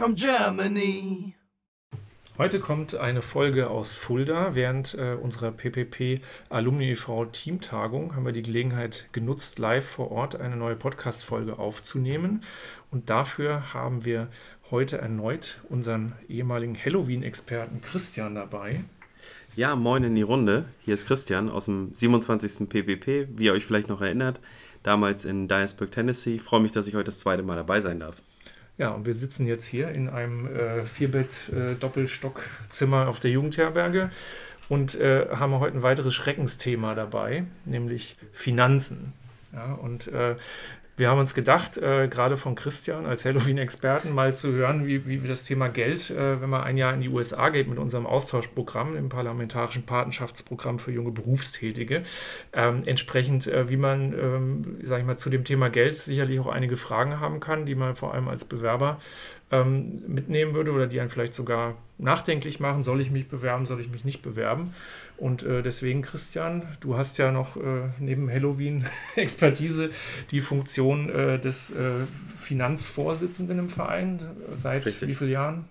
from Germany. Heute kommt eine Folge aus Fulda. Während äh, unserer PPP Alumni e.V. Teamtagung haben wir die Gelegenheit genutzt, live vor Ort eine neue Podcast-Folge aufzunehmen. Und dafür haben wir heute erneut unseren ehemaligen Halloween-Experten Christian dabei. Ja, moin in die Runde. Hier ist Christian aus dem 27. PPP, wie ihr euch vielleicht noch erinnert, damals in Dyersburg, Tennessee. Ich freue mich, dass ich heute das zweite Mal dabei sein darf. Ja, und wir sitzen jetzt hier in einem äh, Vierbett-Doppelstockzimmer äh, auf der Jugendherberge und äh, haben heute ein weiteres Schreckensthema dabei, nämlich Finanzen. Ja, und äh, wir haben uns gedacht, äh, gerade von Christian als Halloween-Experten mal zu hören, wie, wie das Thema Geld, äh, wenn man ein Jahr in die USA geht mit unserem Austauschprogramm, dem parlamentarischen Patenschaftsprogramm für junge Berufstätige, ähm, entsprechend, äh, wie man, ähm, sage ich mal, zu dem Thema Geld sicherlich auch einige Fragen haben kann, die man vor allem als Bewerber ähm, mitnehmen würde oder die einen vielleicht sogar nachdenklich machen, soll ich mich bewerben, soll ich mich nicht bewerben. Und äh, deswegen, Christian, du hast ja noch äh, neben Halloween-Expertise die Funktion äh, des äh, Finanzvorsitzenden im Verein. Seit Richtig. wie vielen Jahren?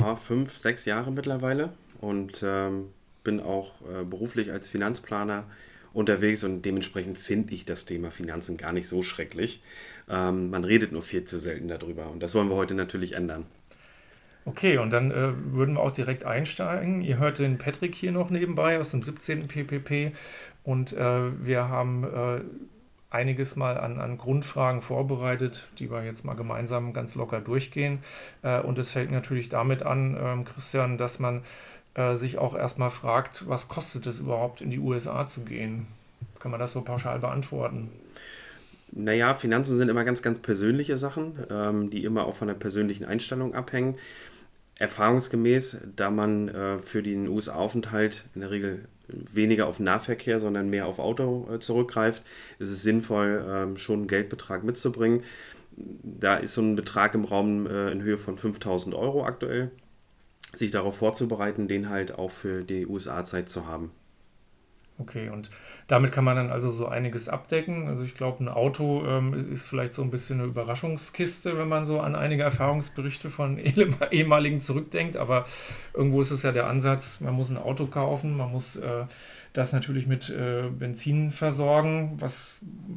Ja, fünf, sechs Jahre mittlerweile und ähm, bin auch äh, beruflich als Finanzplaner unterwegs und dementsprechend finde ich das Thema Finanzen gar nicht so schrecklich. Ähm, man redet nur viel zu selten darüber und das wollen wir heute natürlich ändern. Okay, und dann äh, würden wir auch direkt einsteigen. Ihr hört den Patrick hier noch nebenbei aus dem 17. PPP und äh, wir haben äh, einiges mal an, an Grundfragen vorbereitet, die wir jetzt mal gemeinsam ganz locker durchgehen. Äh, und es fällt natürlich damit an, ähm, Christian, dass man äh, sich auch erstmal fragt, was kostet es überhaupt in die USA zu gehen? Kann man das so pauschal beantworten? Naja, Finanzen sind immer ganz, ganz persönliche Sachen, ähm, die immer auch von der persönlichen Einstellung abhängen erfahrungsgemäß, da man äh, für den USA-Aufenthalt in der Regel weniger auf Nahverkehr, sondern mehr auf Auto äh, zurückgreift, ist es sinnvoll, äh, schon einen Geldbetrag mitzubringen. Da ist so ein Betrag im Raum äh, in Höhe von 5000 Euro aktuell, sich darauf vorzubereiten, den halt auch für die USA-Zeit zu haben. Okay, und damit kann man dann also so einiges abdecken. Also ich glaube, ein Auto ähm, ist vielleicht so ein bisschen eine Überraschungskiste, wenn man so an einige Erfahrungsberichte von ehemaligen zurückdenkt. Aber irgendwo ist es ja der Ansatz, man muss ein Auto kaufen, man muss äh, das natürlich mit äh, Benzin versorgen, was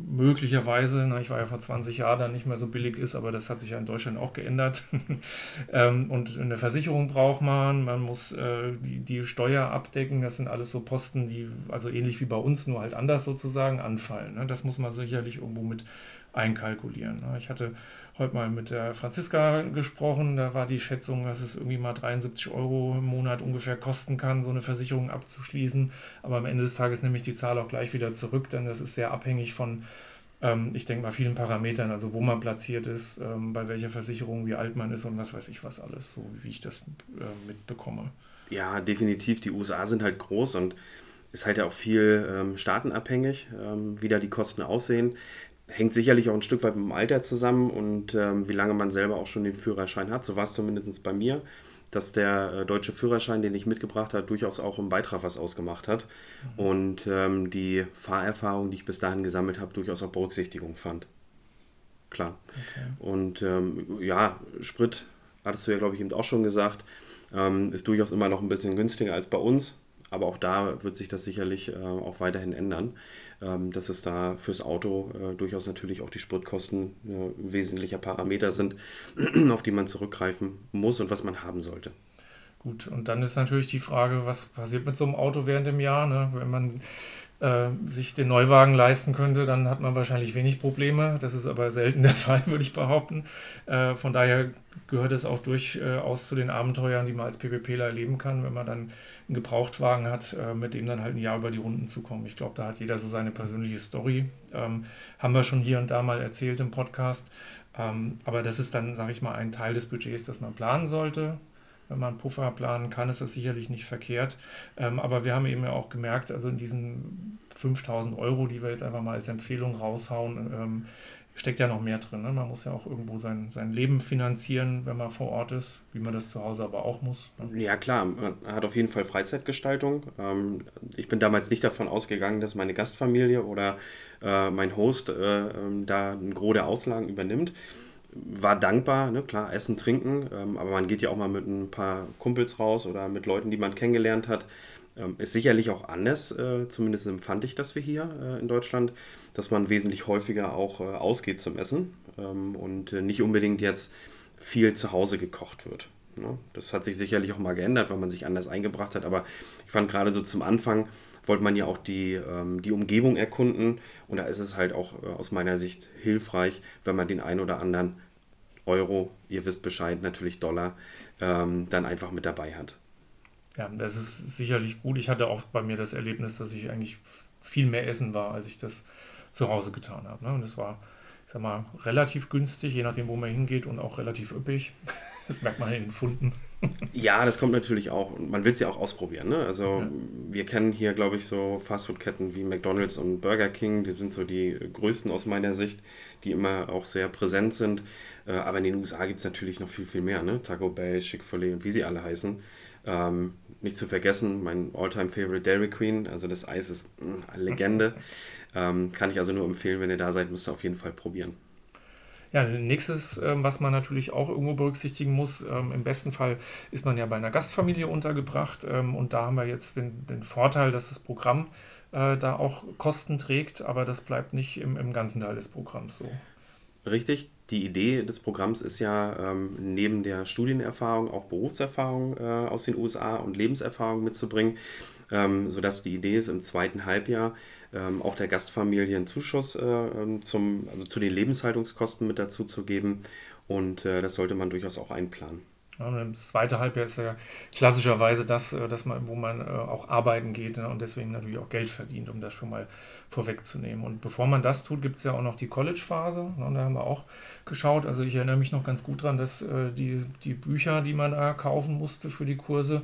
möglicherweise, na, ich war ja vor 20 Jahren dann nicht mehr so billig ist, aber das hat sich ja in Deutschland auch geändert. ähm, und eine Versicherung braucht man, man muss äh, die, die Steuer abdecken, das sind alles so Posten, die also ähnlich wie bei uns, nur halt anders sozusagen anfallen. Ne? Das muss man sicherlich irgendwo mit einkalkulieren. Ne? Ich hatte heute mal mit der Franziska gesprochen. Da war die Schätzung, dass es irgendwie mal 73 Euro im Monat ungefähr kosten kann, so eine Versicherung abzuschließen. Aber am Ende des Tages nehme ich die Zahl auch gleich wieder zurück, denn das ist sehr abhängig von, ähm, ich denke mal, vielen Parametern, also wo man platziert ist, ähm, bei welcher Versicherung, wie alt man ist und was weiß ich was alles, so wie ich das äh, mitbekomme. Ja, definitiv. Die USA sind halt groß und ist halt ja auch viel ähm, staatenabhängig, ähm, wie da die Kosten aussehen hängt sicherlich auch ein Stück weit mit dem Alter zusammen und ähm, wie lange man selber auch schon den Führerschein hat. So war es zumindest bei mir, dass der äh, deutsche Führerschein, den ich mitgebracht habe, durchaus auch im Beitrag was ausgemacht hat mhm. und ähm, die Fahrerfahrung, die ich bis dahin gesammelt habe, durchaus auch Berücksichtigung fand. Klar. Okay. Und ähm, ja, Sprit, hattest du ja, glaube ich, eben auch schon gesagt, ähm, ist durchaus immer noch ein bisschen günstiger als bei uns aber auch da wird sich das sicherlich äh, auch weiterhin ändern, ähm, dass es da fürs Auto äh, durchaus natürlich auch die Spritkosten äh, wesentlicher Parameter sind, auf die man zurückgreifen muss und was man haben sollte. Gut, und dann ist natürlich die Frage, was passiert mit so einem Auto während dem Jahr? Ne? Wenn man äh, sich den Neuwagen leisten könnte, dann hat man wahrscheinlich wenig Probleme. Das ist aber selten der Fall, würde ich behaupten. Äh, von daher gehört es auch durchaus zu den Abenteuern, die man als PPPler erleben kann, wenn man dann einen Gebrauchtwagen hat, äh, mit dem dann halt ein Jahr über die Runden zu kommen. Ich glaube, da hat jeder so seine persönliche Story. Ähm, haben wir schon hier und da mal erzählt im Podcast. Ähm, aber das ist dann, sage ich mal, ein Teil des Budgets, das man planen sollte. Wenn man Puffer planen kann, ist das sicherlich nicht verkehrt. Ähm, aber wir haben eben ja auch gemerkt, also in diesen 5000 Euro, die wir jetzt einfach mal als Empfehlung raushauen, ähm, steckt ja noch mehr drin. Ne? Man muss ja auch irgendwo sein, sein Leben finanzieren, wenn man vor Ort ist, wie man das zu Hause aber auch muss. Ne? Ja klar, man hat auf jeden Fall Freizeitgestaltung. Ähm, ich bin damals nicht davon ausgegangen, dass meine Gastfamilie oder äh, mein Host äh, ähm, da ein Gros der Auslagen übernimmt. War dankbar, ne? klar, essen, trinken, ähm, aber man geht ja auch mal mit ein paar Kumpels raus oder mit Leuten, die man kennengelernt hat. Ähm, ist sicherlich auch anders, äh, zumindest empfand ich das wir hier äh, in Deutschland, dass man wesentlich häufiger auch äh, ausgeht zum Essen ähm, und äh, nicht unbedingt jetzt viel zu Hause gekocht wird. Ne? Das hat sich sicherlich auch mal geändert, weil man sich anders eingebracht hat, aber ich fand gerade so zum Anfang wollte man ja auch die, ähm, die Umgebung erkunden und da ist es halt auch äh, aus meiner Sicht hilfreich, wenn man den einen oder anderen Euro, ihr wisst Bescheid, natürlich Dollar, ähm, dann einfach mit dabei hat. Ja, das ist sicherlich gut. Ich hatte auch bei mir das Erlebnis, dass ich eigentlich viel mehr essen war, als ich das zu Hause getan habe. Ne? Und das war, ich sag mal, relativ günstig, je nachdem, wo man hingeht und auch relativ üppig. Das merkt man in den Funden. Ja, das kommt natürlich auch. Man will es ja auch ausprobieren. Ne? Also ja. wir kennen hier, glaube ich, so Fastfood-Ketten wie McDonald's und Burger King. Die sind so die größten aus meiner Sicht, die immer auch sehr präsent sind. Äh, aber in den USA gibt es natürlich noch viel, viel mehr. Ne? Taco Bell, Chick-fil-A und wie sie alle heißen. Ähm, nicht zu vergessen, mein Alltime favorite Dairy Queen. Also das Eis ist mh, mm, eine Legende. ähm, kann ich also nur empfehlen, wenn ihr da seid, müsst ihr auf jeden Fall probieren. Ja, nächstes, ähm, was man natürlich auch irgendwo berücksichtigen muss, ähm, im besten Fall ist man ja bei einer Gastfamilie untergebracht ähm, und da haben wir jetzt den, den Vorteil, dass das Programm äh, da auch Kosten trägt, aber das bleibt nicht im, im ganzen Teil des Programms so. Richtig, die Idee des Programms ist ja, ähm, neben der Studienerfahrung auch Berufserfahrung äh, aus den USA und Lebenserfahrung mitzubringen, ähm, sodass die Idee ist, im zweiten Halbjahr ähm, auch der Gastfamilie einen Zuschuss äh, ähm, zum, also zu den Lebenshaltungskosten mit dazu zu geben. Und äh, das sollte man durchaus auch einplanen. Das zweite Halbjahr ist ja klassischerweise das, äh, dass man, wo man äh, auch arbeiten geht ne, und deswegen natürlich auch Geld verdient, um das schon mal vorwegzunehmen. Und bevor man das tut, gibt es ja auch noch die College-Phase. Ne, da haben wir auch geschaut. Also ich erinnere mich noch ganz gut daran, dass äh, die, die Bücher, die man da kaufen musste für die Kurse,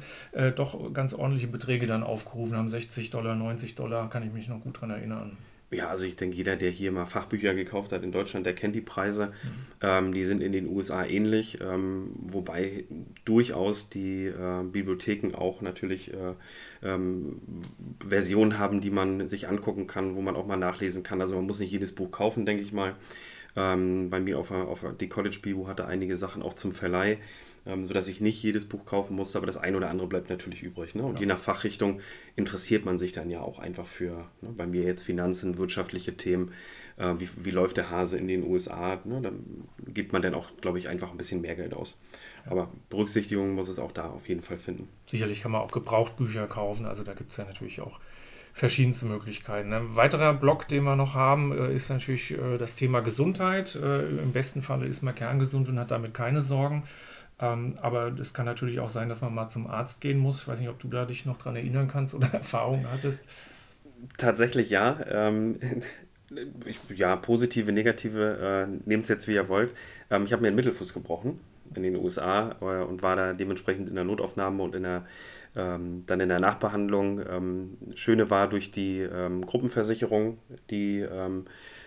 doch ganz ordentliche Beträge dann aufgerufen haben. 60 Dollar, 90 Dollar, kann ich mich noch gut daran erinnern. Ja, also ich denke, jeder, der hier mal Fachbücher gekauft hat in Deutschland, der kennt die Preise. Mhm. Ähm, die sind in den USA ähnlich, ähm, wobei durchaus die äh, Bibliotheken auch natürlich äh, ähm, Versionen haben, die man sich angucken kann, wo man auch mal nachlesen kann. Also man muss nicht jedes Buch kaufen, denke ich mal. Ähm, bei mir auf, auf die College Bibu hatte einige Sachen auch zum Verleih ähm, sodass ich nicht jedes Buch kaufen musste, aber das eine oder andere bleibt natürlich übrig. Ne? Und ja. je nach Fachrichtung interessiert man sich dann ja auch einfach für, ne? bei mir jetzt Finanzen, wirtschaftliche Themen, äh, wie, wie läuft der Hase in den USA, ne? dann gibt man dann auch, glaube ich, einfach ein bisschen mehr Geld aus. Aber Berücksichtigung muss es auch da auf jeden Fall finden. Sicherlich kann man auch Gebrauchtbücher kaufen, also da gibt es ja natürlich auch verschiedenste Möglichkeiten. Ein weiterer Block, den wir noch haben, äh, ist natürlich äh, das Thema Gesundheit. Äh, Im besten Falle ist man kerngesund und hat damit keine Sorgen. Ähm, aber es kann natürlich auch sein, dass man mal zum Arzt gehen muss. Ich weiß nicht, ob du da dich noch dran erinnern kannst oder Erfahrungen hattest. Tatsächlich ja. Ähm, ich, ja, positive, negative, äh, nehmt es jetzt wie ihr wollt. Ähm, ich habe mir einen Mittelfuß gebrochen in den USA äh, und war da dementsprechend in der Notaufnahme und in der, ähm, dann in der Nachbehandlung. Ähm, Schöne war durch die ähm, Gruppenversicherung, die ähm,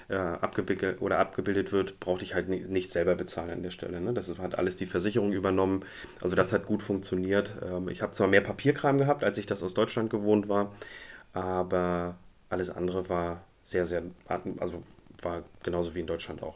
äh, abgebildet oder abgebildet wird, brauchte ich halt nicht, nicht selber bezahlen an der Stelle. Ne? Das hat alles die Versicherung übernommen. Also das hat gut funktioniert. Ähm, ich habe zwar mehr Papierkram gehabt, als ich das aus Deutschland gewohnt war, aber alles andere war sehr, sehr, also war genauso wie in Deutschland auch.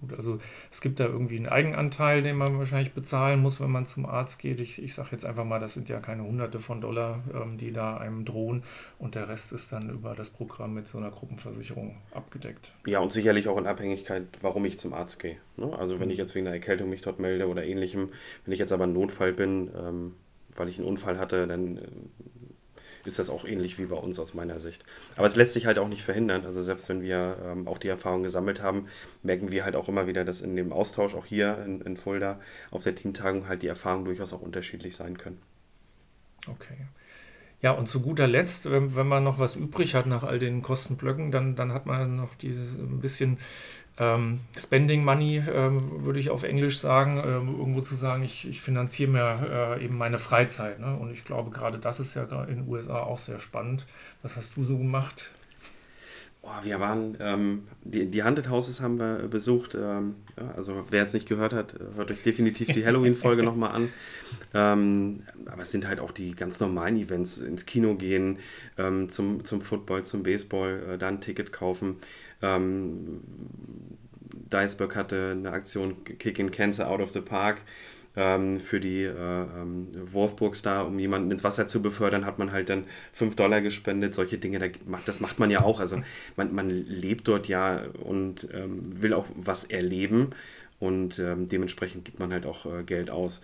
Gut, also es gibt da irgendwie einen Eigenanteil, den man wahrscheinlich bezahlen muss, wenn man zum Arzt geht. Ich, ich sage jetzt einfach mal, das sind ja keine Hunderte von Dollar, ähm, die da einem drohen und der Rest ist dann über das Programm mit so einer Gruppenversicherung abgedeckt. Ja, und sicherlich auch in Abhängigkeit, warum ich zum Arzt gehe. Ne? Also wenn ich jetzt wegen einer Erkältung mich dort melde oder ähnlichem, wenn ich jetzt aber ein Notfall bin, ähm, weil ich einen Unfall hatte, dann äh, ist das auch ähnlich wie bei uns aus meiner Sicht. Aber es lässt sich halt auch nicht verhindern. Also selbst wenn wir ähm, auch die Erfahrung gesammelt haben, merken wir halt auch immer wieder, dass in dem Austausch auch hier in, in Fulda auf der Teamtagung halt die Erfahrungen durchaus auch unterschiedlich sein können. Okay. Ja, und zu guter Letzt, wenn, wenn man noch was übrig hat nach all den Kostenblöcken, dann, dann hat man noch dieses ein bisschen ähm, Spending Money, ähm, würde ich auf Englisch sagen, ähm, irgendwo zu sagen, ich, ich finanziere mir äh, eben meine Freizeit. Ne? Und ich glaube, gerade das ist ja in den USA auch sehr spannend. Was hast du so gemacht? Boah, wir waren, ähm, die, die Haunted Houses haben wir besucht. Ähm, ja, also wer es nicht gehört hat, hört euch definitiv die Halloween-Folge nochmal an. Ähm, aber es sind halt auch die ganz normalen Events, ins Kino gehen, zum, zum Football, zum Baseball, äh, dann ein Ticket kaufen. Ähm, Dicebird hatte eine Aktion Kicking Cancer Out of the Park ähm, für die äh, ähm, Wolfburgs da, um jemanden ins Wasser zu befördern, hat man halt dann 5 Dollar gespendet. Solche Dinge, das macht man ja auch. Also man, man lebt dort ja und ähm, will auch was erleben und ähm, dementsprechend gibt man halt auch äh, Geld aus.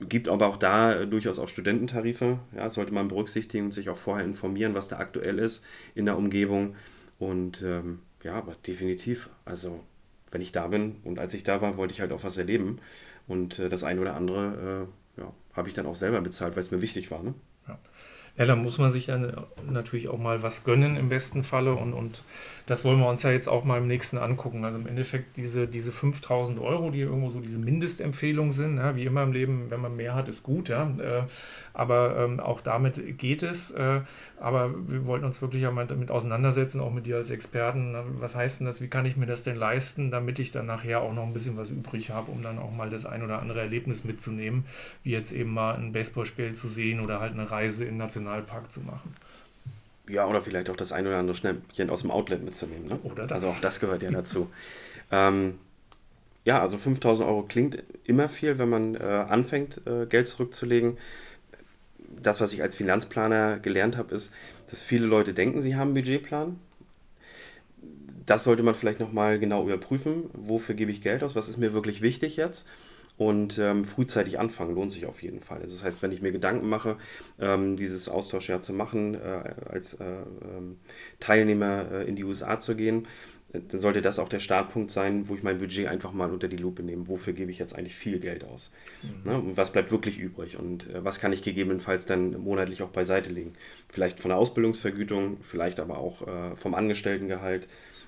Gibt aber auch da durchaus auch Studententarife. Ja, sollte man berücksichtigen und sich auch vorher informieren, was da aktuell ist in der Umgebung. Und ähm, ja, aber definitiv. Also, wenn ich da bin und als ich da war, wollte ich halt auch was erleben. Und äh, das eine oder andere äh, ja, habe ich dann auch selber bezahlt, weil es mir wichtig war. Ne? Ja. Ja, da muss man sich dann natürlich auch mal was gönnen im besten Falle und, und das wollen wir uns ja jetzt auch mal im nächsten angucken. Also im Endeffekt diese, diese 5000 Euro, die irgendwo so diese Mindestempfehlung sind, ja, wie immer im Leben, wenn man mehr hat, ist gut, ja. Äh, aber ähm, auch damit geht es. Äh, aber wir wollten uns wirklich einmal damit auseinandersetzen, auch mit dir als Experten. Was heißt denn das? Wie kann ich mir das denn leisten, damit ich dann nachher auch noch ein bisschen was übrig habe, um dann auch mal das ein oder andere Erlebnis mitzunehmen, wie jetzt eben mal ein Baseballspiel zu sehen oder halt eine Reise in National Nationalpark zu machen. Ja, oder vielleicht auch das ein oder andere Schnäppchen aus dem Outlet mitzunehmen. Ne? Oder das. Also auch das gehört ja dazu. ähm, ja, also 5000 Euro klingt immer viel, wenn man äh, anfängt, äh, Geld zurückzulegen. Das, was ich als Finanzplaner gelernt habe, ist, dass viele Leute denken, sie haben einen Budgetplan. Das sollte man vielleicht nochmal genau überprüfen. Wofür gebe ich Geld aus? Was ist mir wirklich wichtig jetzt? Und ähm, frühzeitig anfangen lohnt sich auf jeden Fall. Also das heißt, wenn ich mir Gedanken mache, ähm, dieses Austauschjahr zu machen, äh, als äh, ähm, Teilnehmer äh, in die USA zu gehen, äh, dann sollte das auch der Startpunkt sein, wo ich mein Budget einfach mal unter die Lupe nehme. Wofür gebe ich jetzt eigentlich viel Geld aus? Mhm. Ne? Was bleibt wirklich übrig? Und äh, was kann ich gegebenenfalls dann monatlich auch beiseite legen? Vielleicht von der Ausbildungsvergütung, vielleicht aber auch äh, vom Angestelltengehalt,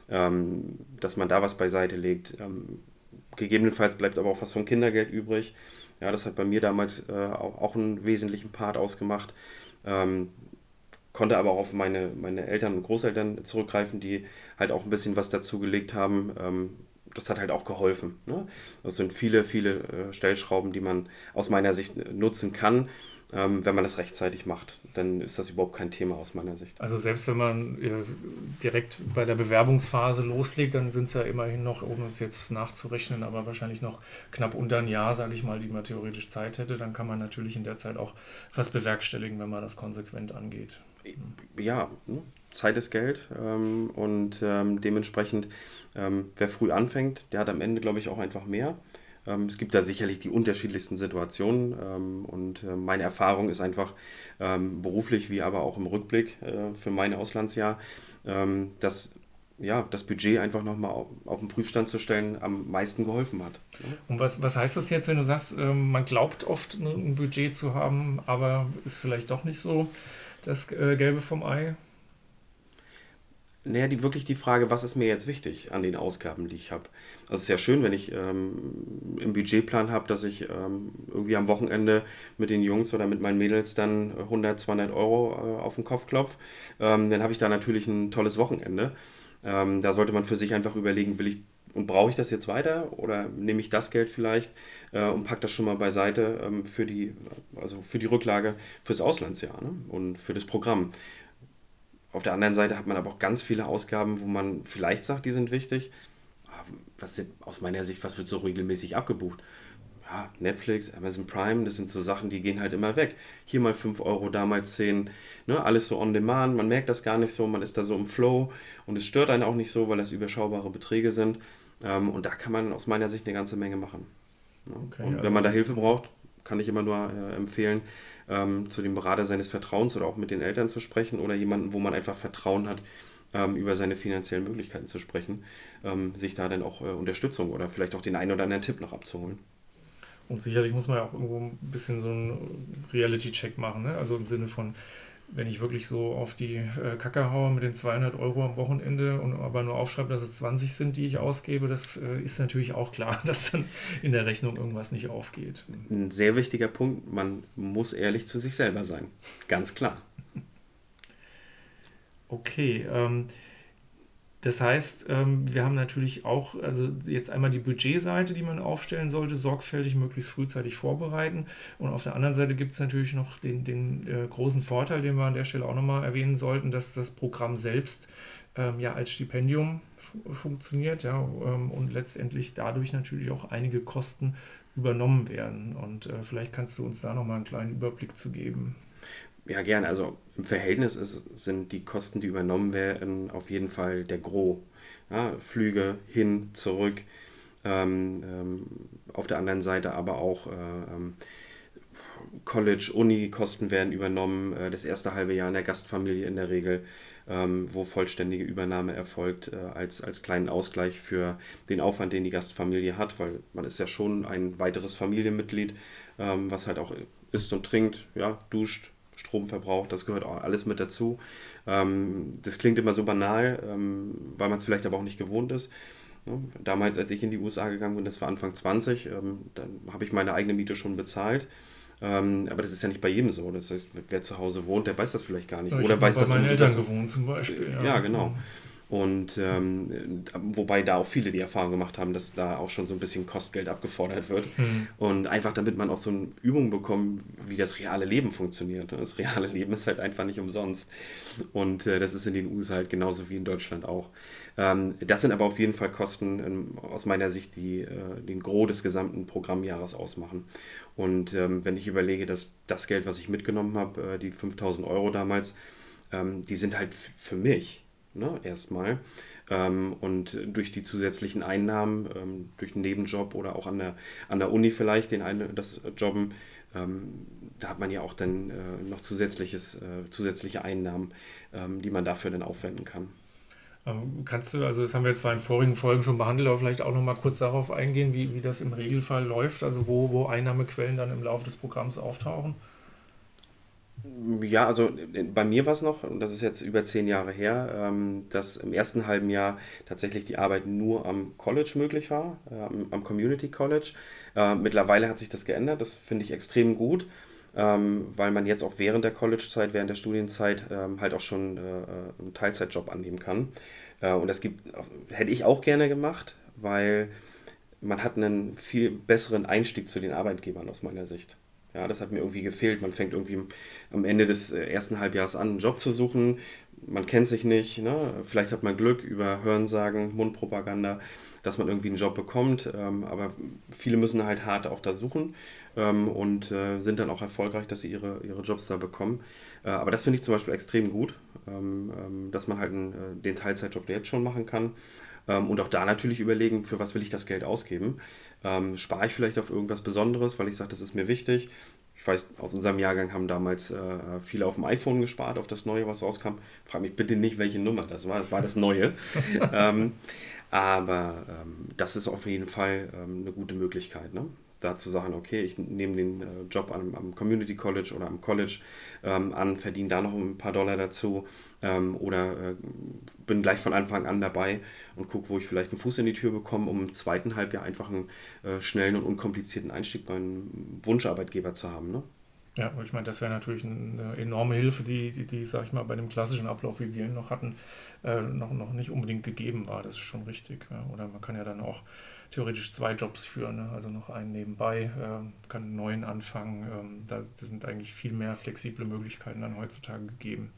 ähm, dass man da was beiseite legt. Gegebenenfalls bleibt aber auch was vom Kindergeld übrig. Ja, das hat bei mir damals äh, auch, auch einen wesentlichen Part ausgemacht. Ähm, konnte aber auch auf meine, meine Eltern und Großeltern zurückgreifen, die halt auch ein bisschen was dazu gelegt haben. Ähm, das hat halt auch geholfen. Ne? Das sind viele, viele äh, Stellschrauben, die man aus meiner Sicht nutzen kann ähm, wenn man das rechtzeitig macht. Dann ist das überhaupt kein Thema aus meiner Sicht. Also selbst wenn man äh, direkt bei der Bewerbungsphase loslegt, dann sind es ja immerhin noch, ohne es jetzt nachzurechnen, aber wahrscheinlich noch knapp unter ein Jahr, sage ich mal, die man theoretisch Zeit hätte. Dann kann man natürlich in der Zeit auch was bewerkstelligen, wenn man das konsequent angeht. Ja, ne? Zeit ist Geld ähm, und ähm, dementsprechend, ähm, wer früh anfängt, der hat am Ende, glaube ich, auch einfach mehr. Ähm, es gibt da sicherlich die unterschiedlichsten Situationen ähm, und äh, meine Erfahrung ist einfach ähm, beruflich wie aber auch im Rückblick äh, für mein Auslandsjahr, dass ja, das Budget einfach nochmal auf, auf den Prüfstand zu stellen, am meisten geholfen hat. Und was, was heißt das jetzt, wenn du sagst, man glaubt oft ein Budget zu haben, aber ist vielleicht doch nicht so das äh, Gelbe vom Ei? Naja, die, wirklich die Frage, was ist mir jetzt wichtig an den Ausgaben, die ich habe. Also es ist ja schön, wenn ich ähm, im Budgetplan habe, dass ich ähm, irgendwie am Wochenende mit den Jungs oder mit meinen Mädels dann 100, 200 Euro äh, auf den Kopf klopfe. Ähm, dann habe ich da natürlich ein tolles Wochenende. Ähm, da sollte man für sich einfach überlegen, will ich und brauche ich das jetzt weiter oder nehme ich das Geld vielleicht äh, und packe das schon mal beiseite ähm, für, die, also für die Rücklage fürs Auslandsjahr ne? und für das Programm. Auf der anderen Seite hat man aber auch ganz viele Ausgaben, wo man vielleicht sagt, die sind wichtig. Ah, was sind, aus meiner Sicht, was wird so regelmäßig abgebucht? Ja, Netflix, Amazon Prime, das sind so Sachen, die gehen halt immer weg. Hier mal 5 Euro, damals 10, ne, alles so on demand, man merkt das gar nicht so, man ist da so im Flow und es stört einen auch nicht so, weil das überschaubare Beträge sind. Ähm, und da kann man aus meiner Sicht eine ganze Menge machen. Ne? Okay, und also wenn man da Hilfe braucht, kann ich immer nur äh, empfehlen, ähm, zu dem Berater seines Vertrauens oder auch mit den Eltern zu sprechen oder jemanden, wo man einfach Vertrauen hat, ähm, über seine finanziellen Möglichkeiten zu sprechen, ähm, sich da dann auch äh, Unterstützung oder vielleicht auch den einen oder anderen Tipp noch abzuholen. Und sicherlich muss man ja auch irgendwo ein bisschen so einen Reality-Check machen, ne? also im Sinne von, wenn ich wirklich so auf die äh, Kacke haue mit den 200 Euro am Wochenende und aber nur aufschreibe, dass es 20 sind, die ich ausgebe, das äh, ist natürlich auch klar, dass dann in der Rechnung irgendwas nicht aufgeht. Ein sehr wichtiger Punkt, man muss ehrlich zu sich selber sein. Ganz klar. Okay. Ähm, Das heißt, ähm, wir haben natürlich auch, also jetzt einmal die Budgetseite, die man aufstellen sollte, sorgfältig, möglichst frühzeitig vorbereiten. Und auf der anderen Seite gibt es natürlich noch den, den äh, großen Vorteil, den wir an der Stelle auch nochmal erwähnen sollten, dass das Programm selbst ähm, ja als Stipendium funktioniert ja, ähm, und letztendlich dadurch natürlich auch einige Kosten übernommen werden. Und äh, vielleicht kannst du uns da nochmal einen kleinen Überblick zu geben. Ja, gerne. Also im Verhältnis ist, sind die Kosten, die übernommen werden, auf jeden Fall der Gros. Ja, Flüge hin, zurück. Ähm, ähm, auf der anderen Seite aber auch äh, ähm, College, Uni-Kosten werden übernommen. Äh, das erste halbe Jahr in der Gastfamilie in der Regel, ähm, wo vollständige Übernahme erfolgt, äh, als, als kleinen Ausgleich für den Aufwand, den die Gastfamilie hat, weil man ist ja schon ein weiteres Familienmitglied, ähm, was halt auch isst und trinkt, ja, duscht, Strom verbraucht, das gehört auch alles mit dazu. Ähm, das klingt immer so banal, ähm, weil man es vielleicht aber auch nicht gewohnt ist. Ne? Damals, als ich in die USA gegangen bin, das war Anfang 20, ähm, dann habe ich meine eigene Miete schon bezahlt. Aber das ist ja nicht bei jedem so. Das heißt, wer zu Hause wohnt, der weiß das vielleicht gar nicht. Ja, Oder weiß bei das meinen Eltern gewohnt zum Beispiel. Ja, ja genau. Und ähm, wobei da auch viele die Erfahrung gemacht haben, dass da auch schon so ein bisschen Kostgeld abgefordert wird. Mhm. Und einfach damit man auch so eine Übung bekommt, wie das reale Leben funktioniert. Das reale Leben ist halt einfach nicht umsonst. Und äh, das ist in den USA halt genauso wie in Deutschland auch. Ähm, das sind aber auf jeden Fall Kosten ähm, aus meiner Sicht, die äh, den Gros des gesamten Programmjahres ausmachen. Und ähm, wenn ich überlege, dass das Geld, was ich mitgenommen habe, äh, die 5000 Euro damals, ähm, die sind halt für mich ne, erstmal. Ähm, und durch die zusätzlichen Einnahmen, ähm, durch einen Nebenjob oder auch an der, an der Uni vielleicht, den eine, das Jobben, ähm, da hat man ja auch dann äh, noch zusätzliches, äh, zusätzliche Einnahmen, ähm, die man dafür dann aufwenden kann. Ähm, kannst du, also das haben wir zwar in vorigen Folgen schon behandelt, aber vielleicht auch noch mal kurz darauf eingehen, wie, wie das im Regelfall läuft, also wo, wo Einnahmequellen dann im Laufe des Programms auftauchen? Ja, also bei mir war es noch, und das ist jetzt über zehn Jahre her, ähm, dass im ersten halben Jahr tatsächlich die Arbeit nur am College möglich war, äh, am Community College. Äh, mittlerweile hat sich das geändert, das finde ich extrem gut, ähm, weil man jetzt auch während der College-Zeit, während der Studienzeit ähm, halt auch schon äh, einen Teilzeitjob annehmen kann. Und das gibt, hätte ich auch gerne gemacht, weil man hat einen viel besseren Einstieg zu den Arbeitgebern aus meiner Sicht. Ja, das hat mir irgendwie gefehlt. Man fängt irgendwie am Ende des äh, ersten Halbjahres an, einen Job zu suchen. Man kennt sich nicht. Ne? Vielleicht hat man Glück über Hörensagen, Mundpropaganda, dass man irgendwie einen Job bekommt. Ähm, aber viele müssen halt hart auch da suchen ähm, und äh, sind dann auch erfolgreich, dass sie ihre, ihre Jobs da bekommen. Äh, aber das finde ich zum Beispiel extrem gut, ähm, dass man halt den Teilzeitjob jetzt schon machen kann. Und auch da natürlich überlegen, für was will ich das Geld ausgeben. Ähm, spare ich vielleicht auf irgendwas Besonderes, weil ich sage, das ist mir wichtig. Ich weiß, aus unserem Jahrgang haben damals äh, viele auf dem iPhone gespart, auf das Neue, was rauskam. Frag mich bitte nicht, welche Nummer das war. Es war das Neue. ähm, aber ähm, das ist auf jeden Fall ähm, eine gute Möglichkeit. Ne? Da zu sagen, okay, ich nehme den äh, Job am, am, Community College oder am College ähm, an, verdiene da noch ein paar Dollar dazu ähm, oder äh, bin gleich von Anfang an dabei und gucke, wo ich vielleicht einen Fuß in die Tür bekomme, um im zweiten Halbjahr einfach einen äh, schnellen und unkomplizierten Einstieg bei einem Wunscharbeitgeber zu haben. Ne? Ja, ich meine, das wäre natürlich eine enorme Hilfe, die, die, die, sag ich mal, bei dem klassischen Ablauf, wie wir ihn noch hatten, äh, noch, noch nicht unbedingt gegeben war. Das ist schon richtig. Ja. Oder man kann ja dann auch theoretisch zwei Jobs führen, ne? also noch einen nebenbei, äh, kann einen neuen anfangen. Ähm, da, da, sind eigentlich viel mehr flexible Möglichkeiten dann heutzutage gegeben.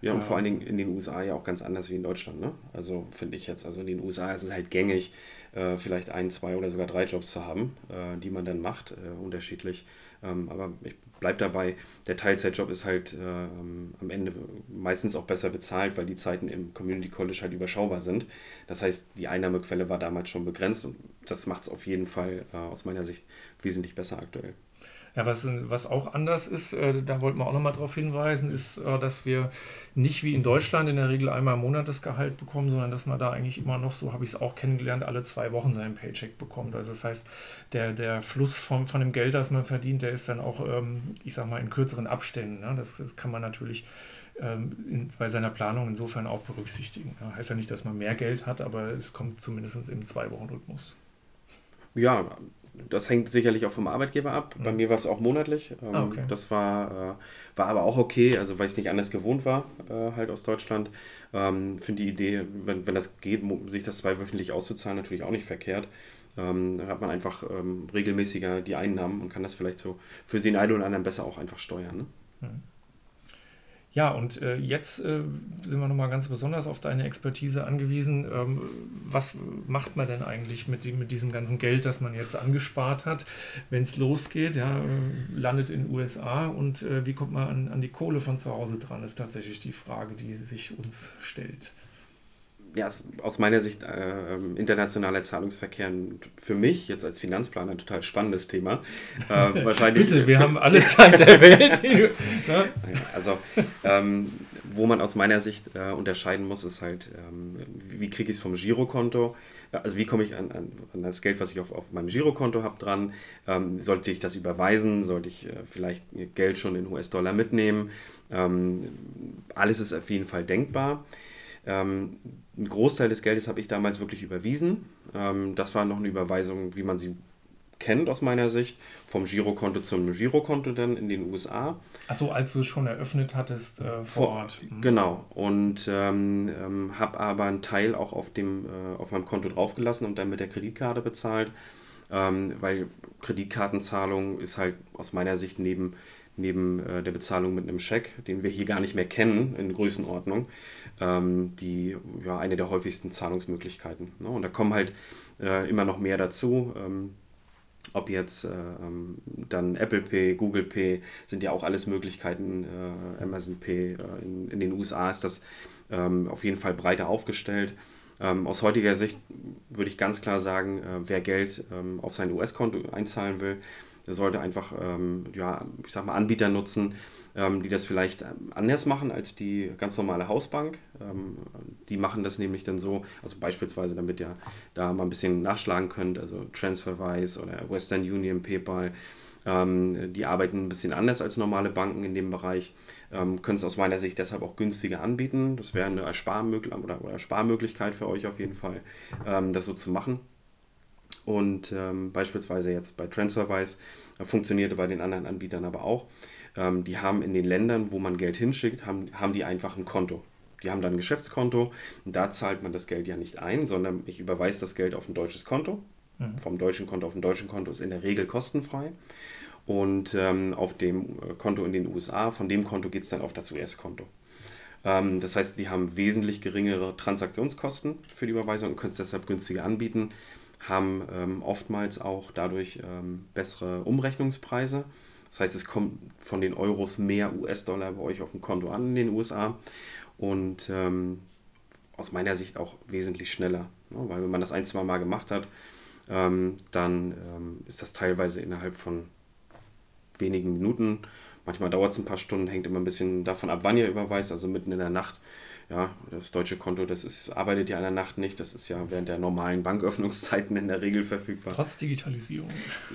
Ja, und ähm, vor allen Dingen in den USA ja auch ganz anders wie in Deutschland. Ne? Also finde ich jetzt, also in den USA ist es halt gängig, äh, vielleicht ein, zwei oder sogar drei Jobs zu haben, äh, die man dann macht, äh, unterschiedlich. Ähm, aber ich bleibe dabei, der Teilzeitjob ist halt ähm, am Ende meistens auch besser bezahlt, weil die Zeiten im Community College halt überschaubar sind. Das heißt, die Einnahmequelle war damals schon begrenzt und das macht es auf jeden Fall äh, aus meiner Sicht wesentlich besser aktuell. Ja, was, was auch anders ist, äh, da wollten wir auch nochmal darauf hinweisen, ist, äh, dass wir nicht wie in Deutschland in der Regel einmal im Monat das Gehalt bekommen, sondern dass man da eigentlich immer noch, so habe ich es auch kennengelernt, alle zwei Wochen seinen Paycheck bekommt. Also das heißt, der, der Fluss von, von dem Geld, das man verdient, der ist dann auch, ähm, ich sag mal, in kürzeren Abständen. Ne? Das, das kann man natürlich ähm, in, bei seiner Planung insofern auch berücksichtigen. Ja, heißt ja nicht, dass man mehr Geld hat, aber es kommt zumindest im Zwei-Wochen-Rhythmus. Ja, das hängt sicherlich auch vom Arbeitgeber ab. Bei mir war es auch monatlich. Ähm, ah, okay. Das war, äh, war aber auch okay, also weil ich es nicht anders gewohnt war, äh, halt aus Deutschland. Ähm, Finde die Idee, wenn, wenn das geht, sich das zweiwöchentlich auszuzahlen, natürlich auch nicht verkehrt. Ähm, dann hat man einfach ähm, regelmäßiger die Einnahmen und kann das vielleicht so für den einen oder anderen besser auch einfach steuern. Ne? Mhm. Ja, und äh, jetzt äh, sind wir nochmal ganz besonders auf deine Expertise angewiesen. Ähm, was macht man denn eigentlich mit, die, mit diesem ganzen Geld, das man jetzt angespart hat, wenn es losgeht? Ja, äh, landet in den USA und äh, wie kommt man an, an die Kohle von zu Hause dran, ist tatsächlich die Frage, die sich uns stellt ja, aus meiner Sicht äh, internationaler Zahlungsverkehr für mich jetzt als Finanzplaner ein total spannendes Thema. Äh, wahrscheinlich, Bitte, wir haben alle Zeit der Welt. ja? Also, ähm, wo man aus meiner Sicht äh, unterscheiden muss, ist halt, ähm, wie kriege ich es vom Girokonto? Also, wie komme ich an, an, an, das Geld, was ich auf, auf meinem Girokonto habe, dran? Ähm, sollte ich das überweisen? Sollte ich äh, vielleicht Geld schon in US-Dollar mitnehmen? Ähm, alles ist auf jeden Fall denkbar. Ähm, ein Großteil des Geldes habe ich damals wirklich überwiesen. Ähm, das war noch eine Überweisung, wie man sie kennt aus meiner Sicht, vom Girokonto zum Girokonto dann in den USA. Achso, als du es schon eröffnet hattest äh, vor, Ort. Mhm. Genau. Und ähm, ähm, habe aber einen Teil auch auf, dem, äh, auf meinem Konto draufgelassen und dann mit der Kreditkarte bezahlt, ähm, weil Kreditkartenzahlung ist halt aus meiner Sicht neben neben äh, der Bezahlung mit einem Scheck, den wir hier gar nicht mehr kennen in Größenordnung, ähm, die ja eine der häufigsten Zahlungsmöglichkeiten. Ne? Und da kommen halt äh, immer noch mehr dazu. Ähm, ob jetzt äh, ähm, dann Apple Pay, Google Pay, sind ja auch alles Möglichkeiten. Äh, Amazon Pay, äh, in, in, den USA ist das ähm, auf jeden Fall breiter aufgestellt. Ähm, aus heutiger Sicht würde ich ganz klar sagen, äh, wer Geld ähm, auf sein US-Konto einzahlen will, der sollte einfach, ähm, ja, ich sag mal, Anbieter nutzen, ähm, die das vielleicht anders machen als die ganz normale Hausbank. Ähm, die machen das nämlich dann so, also beispielsweise, damit ihr da mal ein bisschen nachschlagen könnt, also TransferWise oder Western Union, PayPal. Ähm, die arbeiten ein bisschen anders als normale Banken in dem Bereich, ähm, können es aus meiner Sicht deshalb auch günstiger anbieten. Das wäre eine Ersparmöglichkeit oder, oder Sparmöglichkeit für euch auf jeden Fall, ähm, das so zu machen. Und ähm, beispielsweise jetzt bei TransferWise äh, funktionierte bei den anderen Anbietern aber auch. Ähm, die haben in den Ländern, wo man Geld hinschickt, haben, haben die einfach ein Konto. Die haben dann ein Geschäftskonto und da zahlt man das Geld ja nicht ein, sondern ich überweise das Geld auf ein deutsches Konto. Mhm. Vom deutschen Konto auf ein deutschen Konto ist in der Regel kostenfrei. Und ähm, auf dem äh, Konto in den USA, von dem Konto geht es dann auf das US-Konto. Ähm, das heißt, die haben wesentlich geringere Transaktionskosten für die Überweisung und können es deshalb günstiger anbieten haben ähm, oftmals auch dadurch ähm, bessere Umrechnungspreise. Das heißt, es kommt von den Euros mehr US-Dollar bei euch auf dem Konto an in den USA und ähm, aus meiner Sicht auch wesentlich schneller. Ne? Weil wenn man das ein, zwei Mal gemacht hat, ähm, dann ähm, ist das teilweise innerhalb von wenigen Minuten. Manchmal dauert es ein paar Stunden, hängt immer ein bisschen davon ab, wann ihr überweist. Also mitten in der Nacht ja, das deutsche Konto, das ist, arbeitet ja in der Nacht nicht, das ist ja während der normalen Banköffnungszeiten in der Regel verfügbar. Trotz Digitalisierung.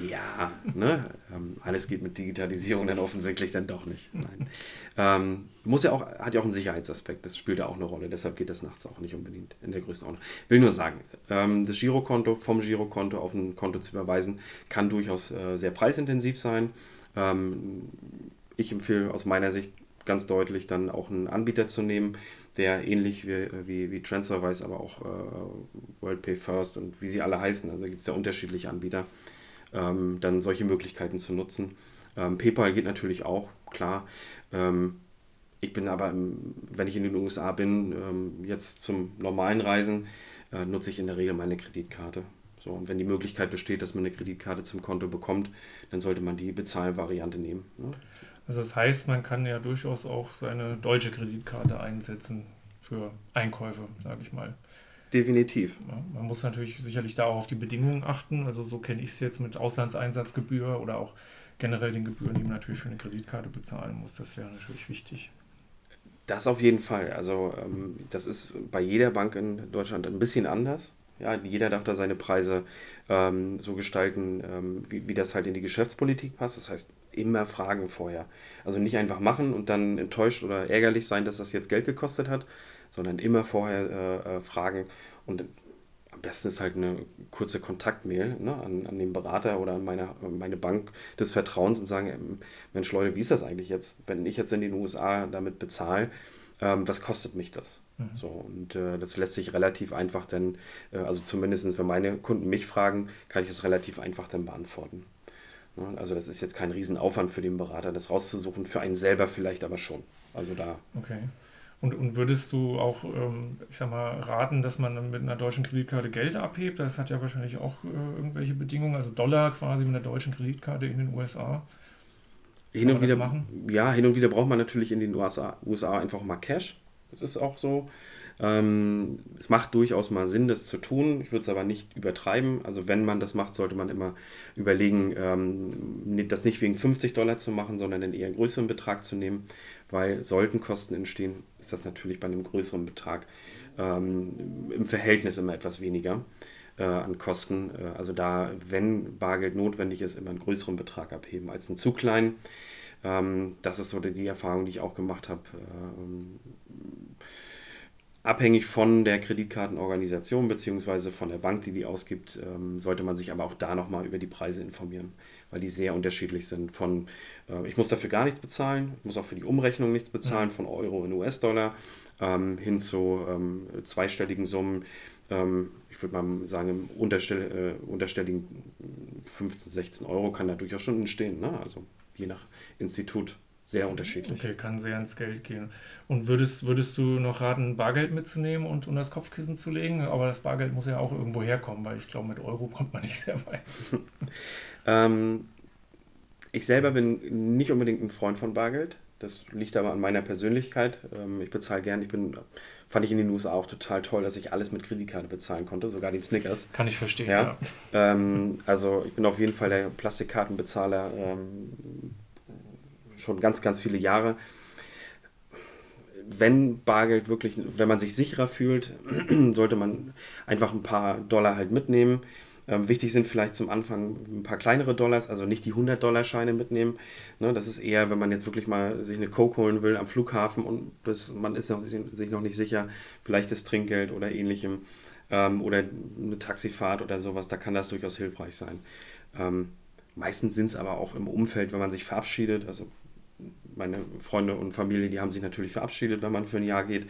Ja, ne? Ähm, alles geht mit Digitalisierung dann offensichtlich dann doch nicht. Nein. ähm, muss ja auch, hat ja auch einen Sicherheitsaspekt, das spielt ja auch eine Rolle, deshalb geht das nachts auch nicht unbedingt in der Größenordnung. Will nur sagen, ähm, das Girokonto vom Girokonto auf ein Konto zu überweisen, kann durchaus äh, sehr preisintensiv sein. Ähm, ich empfehle aus meiner Sicht ganz deutlich dann auch einen Anbieter zu nehmen, der ähnlich wie, wie, wie TransferWise, aber auch äh, WorldPay First und wie sie alle heißen, also gibt es ja unterschiedliche Anbieter, ähm, dann solche Möglichkeiten zu nutzen. Ähm, PayPal geht natürlich auch, klar. Ähm, ich bin aber, im, wenn ich in den USA bin, ähm, jetzt zum normalen Reisen, äh, nutze ich in der Regel meine Kreditkarte. So, und wenn die Möglichkeit besteht, dass man eine Kreditkarte zum Konto bekommt, dann sollte man die Bezahlvariante nehmen. Ne? Also das heißt, man kann ja durchaus auch seine deutsche Kreditkarte einsetzen für Einkäufe, sage ich mal. Definitiv. Ja, man muss natürlich sicherlich da auch auf die Bedingungen achten. Also so kenne ich es jetzt mit Auslandseinsatzgebühr oder auch generell den Gebühren, die man natürlich für eine Kreditkarte bezahlen muss. Das wäre natürlich wichtig. Das auf jeden Fall. Also ähm, das ist bei jeder Bank in Deutschland ein bisschen anders. Ja, jeder darf da seine Preise ähm, so gestalten, ähm, wie, wie das halt in die Geschäftspolitik passt. Das heißt, immer fragen vorher. Also nicht einfach machen und dann enttäuscht oder ärgerlich sein, dass das jetzt Geld gekostet hat, sondern immer vorher äh, äh fragen. Und am besten ist halt eine kurze Kontaktmail ne, an, an den Berater oder an meine, meine Bank des Vertrauens und sagen, ähm, Mensch Leute, wie ist das eigentlich jetzt, wenn ich jetzt in den USA damit bezahle, ähm, was kostet mich das? Mhm. So, und äh, das lässt sich relativ einfach dann, äh, also zumindest wenn meine Kunden mich fragen, kann ich es relativ einfach dann beantworten. Ne, also das ist jetzt kein Riesenaufwand für den Berater, das rauszusuchen, für einen selber vielleicht aber schon. Also da. Okay. Und, und würdest du auch, ähm, ich sag mal, raten, dass man mit einer deutschen Kreditkarte Geld abhebt? Das hat ja wahrscheinlich auch äh, irgendwelche Bedingungen, also Dollar quasi mit einer deutschen Kreditkarte in den USA. Hin und wieder, machen? Ja, hin und wieder braucht man natürlich in den USA, USA einfach mal Cash. Das ist auch so. Ähm, es macht durchaus mal Sinn, das zu tun. Ich würde es aber nicht übertreiben. Also wenn man das macht, sollte man immer überlegen, ähm, das nicht wegen 50 Dollar zu machen, sondern einen eher größeren Betrag zu nehmen, weil sollten Kosten entstehen, ist das natürlich bei einem größeren Betrag ähm, im Verhältnis immer etwas weniger äh, an Kosten. Äh, also da, wenn Bargeld notwendig ist, immer einen größeren Betrag abheben als einen zu kleinen. Ähm, das ist so die, die, Erfahrung, die ich auch gemacht habe. Abhängig von der Kreditkartenorganisation bzw. von der Bank, die die ausgibt, ähm, sollte man sich aber auch da nochmal über die Preise informieren, weil die sehr unterschiedlich sind. Von äh, ich muss dafür gar nichts bezahlen, ich muss auch für die Umrechnung nichts bezahlen, von Euro in US-Dollar ähm, hin zu ähm, zweistelligen Summen. Ich würde mal sagen, im unterstell, äh, unterstelligen 15, 16 Euro kann da durchaus schon entstehen. Ne? Also je nach Institut sehr unterschiedlich. Okay, kann sehr ins Geld gehen. Und würdest, würdest du noch raten, Bargeld mitzunehmen und unter das Kopfkissen zu legen? Aber das Bargeld muss ja auch irgendwo herkommen, weil ich glaube, mit Euro kommt man nicht sehr weit. ähm, ich selber bin nicht unbedingt ein Freund von Bargeld. Das liegt aber an meiner Persönlichkeit. Ähm, ich bezahle gern. Ich bin, fand ich in den USA auch total toll, dass ich alles mit Kreditkarte bezahlen konnte, sogar den Snickers. Kann ich verstehen. Ja. ja. Ähm, also ich bin auf jeden Fall der Plastikkartenbezahler. Schon ganz, ganz viele Jahre. Wenn Bargeld wirklich, wenn man sich sicherer fühlt, sollte man einfach ein paar Dollar halt mitnehmen. Ähm, wichtig sind vielleicht zum Anfang ein paar kleinere Dollars, also nicht die 100-Dollar-Scheine mitnehmen. Ne, das ist eher, wenn man jetzt wirklich mal sich eine Coke holen will am Flughafen und das, man ist noch, sich noch nicht sicher, vielleicht das Trinkgeld oder ähnlichem ähm, oder eine Taxifahrt oder sowas, da kann das durchaus hilfreich sein. Ähm, meistens sind es aber auch im Umfeld, wenn man sich verabschiedet, also meine Freunde und Familie, die haben sich natürlich verabschiedet, wenn man für ein Jahr geht.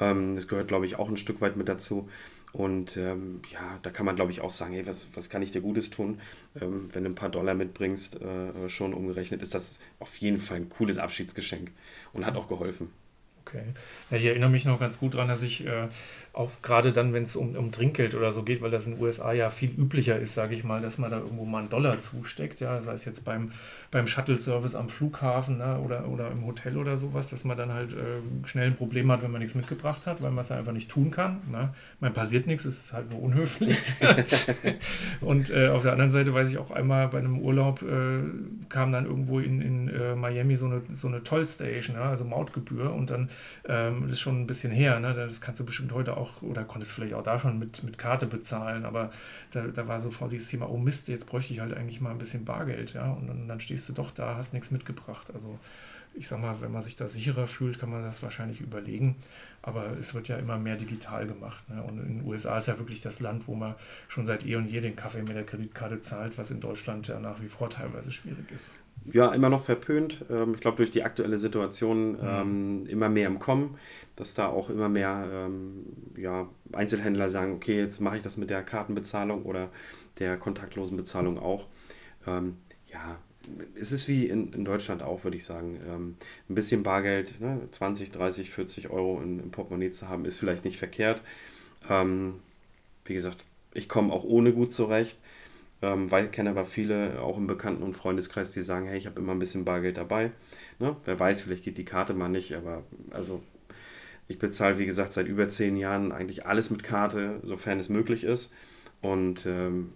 Ähm, das gehört, glaube ich, auch ein Stück weit mit dazu. Und ähm, ja, da kann man, glaube ich, auch sagen, hey, was, was kann ich dir Gutes tun? Ähm, wenn du ein paar Dollar mitbringst, äh, schon umgerechnet, ist das auf jeden Fall ein cooles Abschiedsgeschenk und hat auch geholfen. Okay. Ja, ich erinnere mich noch ganz gut daran, dass ich äh, auch gerade dann, wenn es um, um Trinkgeld oder so geht, weil das in den USA ja viel üblicher ist, sage ich mal, dass man da irgendwo mal einen Dollar zusteckt, ja, sei es jetzt beim, beim Shuttle-Service am Flughafen ne, oder, oder im Hotel oder sowas, dass man dann halt äh, schnell ein Problem hat, wenn man nichts mitgebracht hat, weil man es einfach nicht tun kann. Ne. Man passiert nichts, ist halt nur unhöflich. und äh, auf der anderen Seite weiß ich auch einmal bei einem Urlaub äh, kam dann irgendwo in, in äh, Miami so eine, so eine Toll-Station, ja, also Mautgebühr und dann ähm, das ist schon ein bisschen her, ne, das kannst du bestimmt heute auch oder konntest vielleicht auch da schon mit, mit Karte bezahlen, aber da, da war sofort dieses Thema, oh Mist, jetzt bräuchte ich halt eigentlich mal ein bisschen Bargeld, ja, und dann, dann stehst du doch da, hast nichts mitgebracht. Also ich sag mal, wenn man sich da sicherer fühlt, kann man das wahrscheinlich überlegen. Aber es wird ja immer mehr digital gemacht. Ne? Und in den USA ist ja wirklich das Land, wo man schon seit eh und je den Kaffee mit der Kreditkarte zahlt, was in Deutschland ja nach wie vor teilweise schwierig ist. Ja, immer noch verpönt. Ähm, ich glaube, durch die aktuelle Situation mhm. ähm, immer mehr im Kommen, dass da auch immer mehr ähm, ja, Einzelhändler sagen, okay, jetzt mache ich das mit der Kartenbezahlung oder der kontaktlosen Bezahlung auch. Ähm, ja, es ist wie in, in Deutschland auch, würde ich sagen. Ähm, ein bisschen Bargeld, ne, 20, 30, 40 Euro in, im Portemonnaie zu haben, ist vielleicht nicht verkehrt. Ähm, wie gesagt, ich komme auch ohne gut zurecht. Ähm, ich kenne aber viele, auch im Bekannten- und Freundeskreis, die sagen, hey, ich habe immer ein bisschen Bargeld dabei. Ne? Wer weiß, vielleicht geht die Karte mal nicht, aber also ich bezahle, wie gesagt, seit über zehn Jahren eigentlich alles mit Karte, sofern es möglich ist. Und ähm,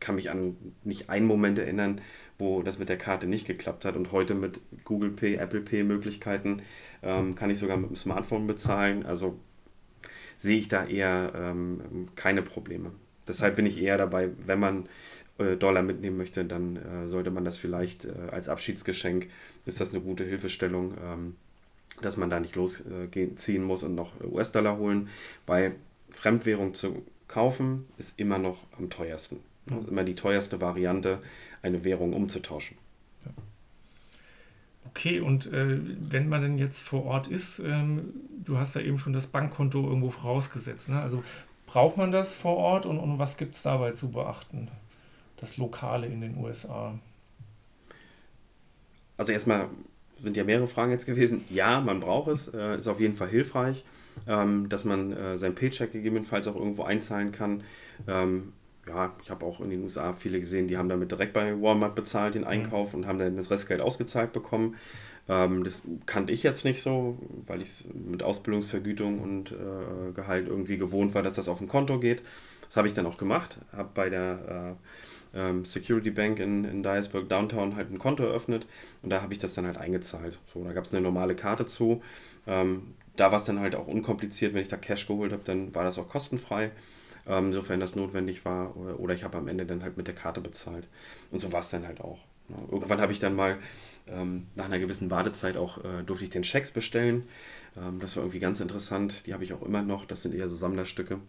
kann mich an nicht einen Moment erinnern, wo das mit der Karte nicht geklappt hat. Und heute mit Google Pay, Apple Pay Möglichkeiten ähm, kann ich sogar mit dem Smartphone bezahlen. Also sehe ich da eher ähm, keine Probleme. Deshalb bin ich eher dabei, wenn man äh, Dollar mitnehmen möchte, dann äh, sollte man das vielleicht äh, als Abschiedsgeschenk, ist das eine gute Hilfestellung, ähm, dass man da nicht losziehen muss und noch US-Dollar holen, weil Fremdwährung zu kaufen, ist immer noch am teuersten. Das ist immer die teuerste Variante, eine Währung umzutauschen. Okay, und äh, wenn man denn jetzt vor Ort ist, ähm, du hast ja eben schon das Bankkonto irgendwo vorausgesetzt. Ne? Also braucht man das vor Ort und, und was gibt es dabei zu beachten? Das Lokale in den USA. Also erstmal sind ja mehrere Fragen jetzt gewesen. Ja, man braucht es, äh, ist auf jeden Fall hilfreich, ähm, dass man äh, sein Paycheck gegebenenfalls auch irgendwo einzahlen kann. Ähm, ja, ich habe auch in den USA viele gesehen, die haben damit direkt bei Walmart bezahlt den mhm. Einkauf und haben dann das Restgeld ausgezahlt bekommen. Ähm, das kannte ich jetzt nicht so, weil ich mit Ausbildungsvergütung und äh, Gehalt irgendwie gewohnt war, dass das auf ein Konto geht. Das habe ich dann auch gemacht, habe bei der äh, ähm, Security Bank in, in Dyersburg Downtown halt ein Konto eröffnet und da habe ich das dann halt eingezahlt. So, da gab es eine normale Karte zu. Ähm, da war es dann halt auch unkompliziert, wenn ich da Cash geholt habe, dann war das auch kostenfrei ähm, sofern das notwendig war. Oder, oder ich habe am Ende dann halt mit der Karte bezahlt. Und so war es dann halt auch. Ja, ne. irgendwann habe ich dann mal ähm, nach einer gewissen Wartezeit auch, äh, durfte ich den Schecks bestellen. Ähm, das war irgendwie ganz interessant. Die habe ich auch immer noch. Das sind eher so Sammlerstücke.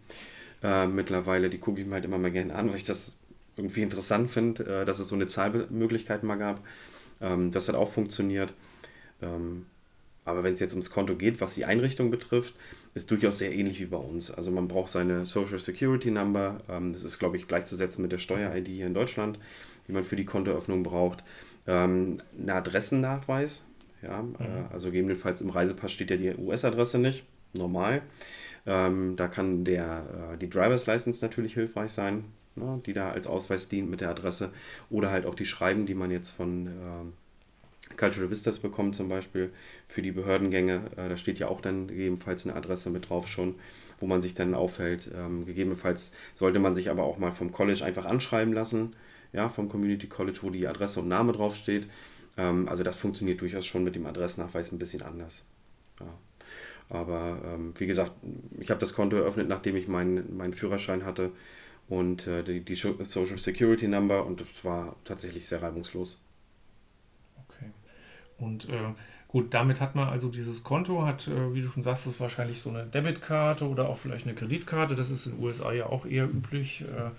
Äh, mittlerweile, die gucke ich mir halt immer mal gerne an, weil ich das irgendwie interessant finde, äh, dass es so eine Zahlmöglichkeit mal gab. Ähm, das hat auch funktioniert. Ähm, aber wenn es jetzt ums Konto geht, was die Einrichtung betrifft, ist durchaus sehr ähnlich wie bei uns. Also man braucht seine Social Security Number. Ähm, das ist, glaube ich, gleichzusetzen mit der Steuer-ID hier in Deutschland, die man für die Kontoeröffnung braucht. Ähm, ein Adressennachweis. Ja, mhm. äh, also gegebenenfalls im Reisepass steht ja die US-Adresse nicht. Normal. Ähm, da kann der, äh, die Driver's License natürlich hilfreich sein, ne, die da als Ausweis dient mit der Adresse. Oder halt auch die Schreiben, die man jetzt von äh, Cultural Vistas bekommen zum Beispiel für die Behördengänge. Äh, da steht ja auch dann gegebenenfalls eine Adresse mit drauf schon, wo man sich dann aufhält. Ähm, gegebenenfalls sollte man sich aber auch mal vom College einfach anschreiben lassen, ja, vom Community College, wo die Adresse und Name draufsteht. Ähm, also das funktioniert durchaus schon mit dem Adressnachweis ein bisschen anders. Ja. Aber ähm, wie gesagt, ich habe das Konto eröffnet, nachdem ich meinen, meinen Führerschein hatte und äh, die, die Social Security Number und das war tatsächlich sehr reibungslos. Und äh, gut, damit hat man also dieses Konto, hat, äh, wie du schon sagst, ist wahrscheinlich so eine Debitkarte oder auch vielleicht eine Kreditkarte. Das ist in den USA ja auch eher üblich. Äh,